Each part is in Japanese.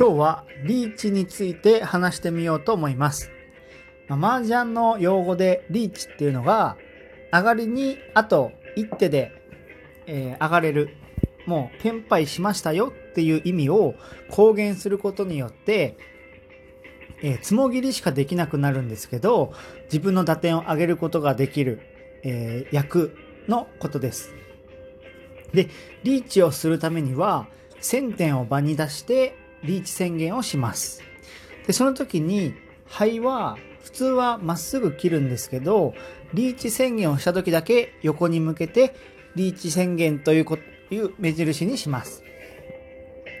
今日はリーチについて話してみようと思います。まあ、麻雀の用語でリーチっていうのが、上がりにあと一手で、えー、上がれる。もう、天敗しましたよっていう意味を公言することによって、えー、つもぎりしかできなくなるんですけど、自分の打点を上げることができる、えー、役のことです。で、リーチをするためには、1000点を場に出してリーチ宣言をします。で、その時に肺は普通はまっすぐ切るんですけど、リーチ宣言をした時だけ横に向けてリーチ宣言といういう目印にします。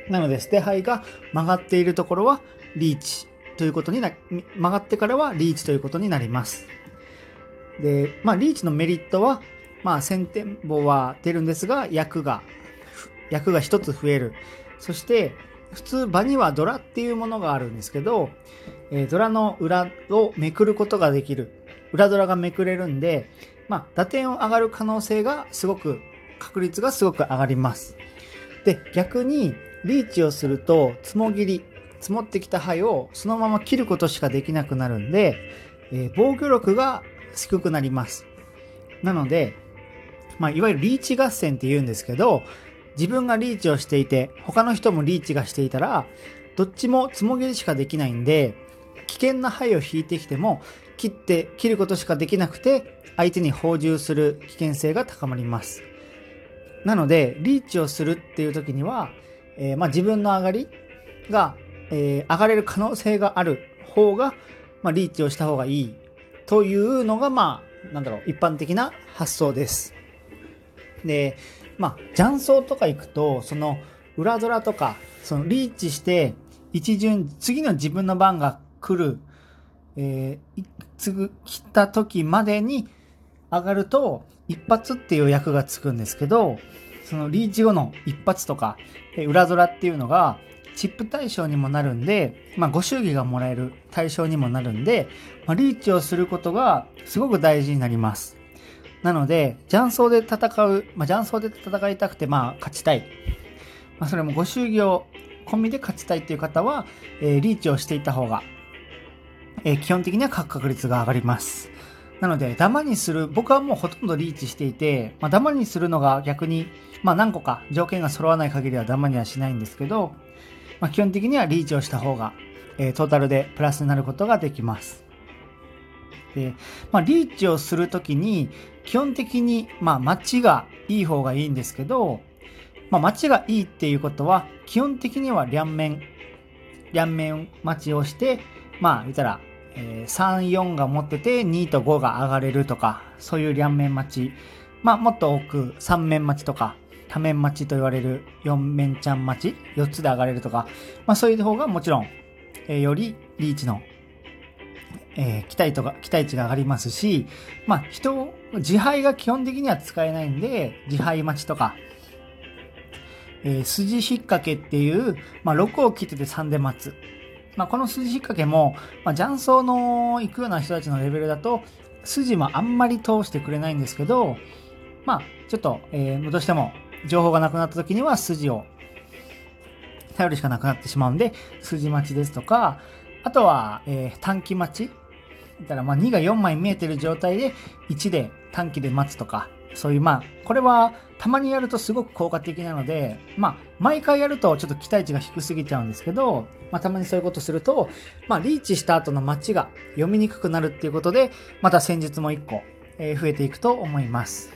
なので、捨て肺が曲がっているところはリーチということにな、曲がってからはリーチということになります。で、まあ、リーチのメリットは、まあ、先天棒は出るんですが、役が、役が一つ増える。そして、普通場にはドラっていうものがあるんですけど、えー、ドラの裏をめくることができる。裏ドラがめくれるんで、まあ、打点を上がる可能性がすごく、確率がすごく上がります。で、逆に、リーチをすると、つもぎり、積もってきた灰をそのまま切ることしかできなくなるんで、えー、防御力が低くなります。なので、まあ、いわゆるリーチ合戦って言うんですけど、自分がリーチをしていて、他の人もリーチがしていたら、どっちもつもぎりしかできないんで、危険な牌を引いてきても、切って、切ることしかできなくて、相手に放獣する危険性が高まります。なので、リーチをするっていう時には、えー、まあ、自分の上がりが、えー、上がれる可能性がある方が、まあ、リーチをした方がいいというのが、まあ、なんだろう、一般的な発想です。で、まあ、雀荘とか行くと、その、裏ドラとか、その、リーチして、一巡、次の自分の番が来る、えー、次、来た時までに上がると、一発っていう役がつくんですけど、そのリーチ後の一発とか、裏ドラっていうのが、チップ対象にもなるんで、まあ、ご祝儀がもらえる対象にもなるんで、まあ、リーチをすることがすごく大事になります。なので、雀荘で戦う、まあ、雀荘で戦いたくて、まあ、勝ちたい。まあ、それもご祝儀を込みで勝ちたいっていう方は、えー、リーチをしていた方が、えー、基本的には勝確率が上がります。なので、ダマにする、僕はもうほとんどリーチしていて、まあ、ダマにするのが逆に、まあ、何個か条件が揃わない限りはダマにはしないんですけど、まあ、基本的にはリーチをした方が、えー、トータルでプラスになることができます。で、まあ、リーチをするときに、基本的に、まあ、待ちがいい方がいいんですけど、まあ、待ちがいいっていうことは、基本的には両面、両面待ちをして、まあ、言ったら、えー、3、4が持ってて、2と5が上がれるとか、そういう両面待ち。まあ、もっと多く3面待ちとか、多面待ちと言われる4面ちゃん待ち、4つで上がれるとか、まあ、そういう方がもちろん、えー、よりリーチのえー、期待とか、期待値が上がりますし、まあ、人、自敗が基本的には使えないんで、自敗待ちとか、えー、筋引っ掛けっていう、まあ、6を切ってて3で待つ。まあ、この筋引っ掛けも、まあ、雀荘の行くような人たちのレベルだと、筋もあんまり通してくれないんですけど、まあ、ちょっと、えー、どうしても情報がなくなった時には筋を頼るしかなくなってしまうんで、筋待ちですとか、あとは、えー、短期待ちだからまあ2が4枚見えてる状態で1で短期で待つとか、そういうまあ、これはたまにやるとすごく効果的なので、まあ、毎回やるとちょっと期待値が低すぎちゃうんですけど、まあ、たまにそういうことすると、まあ、リーチした後の待ちが読みにくくなるっていうことで、また戦術も1個、え増えていくと思います。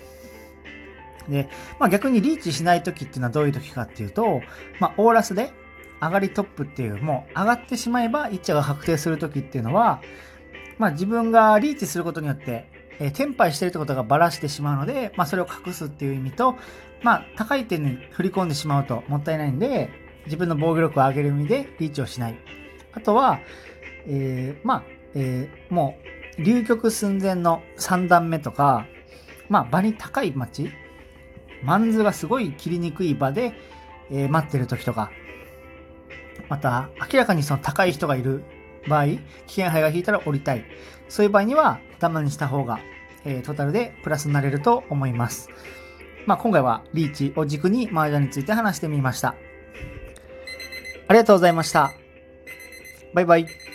で、まあ、逆にリーチしない時っていうのはどういう時かっていうと、まあ、オーラスで上がりトップっていう、もう上がってしまえば1茶が確定する時っていうのは、まあ自分がリーチすることによって、えー、転廃してるってことがばらしてしまうので、まあそれを隠すっていう意味と、まあ高い点に振り込んでしまうともったいないんで、自分の防御力を上げる意味でリーチをしない。あとは、えー、まあ、えー、もう、流局寸前の3段目とか、まあ場に高い街、マンズがすごい切りにくい場で、えー、待ってる時とか、また明らかにその高い人がいる場合、危険牌が引いたら降りたい。そういう場合には、ダマにした方が、えー、トータルでプラスになれると思います。まあ、今回はリーチを軸に麻雀について話してみました。ありがとうございました。バイバイ。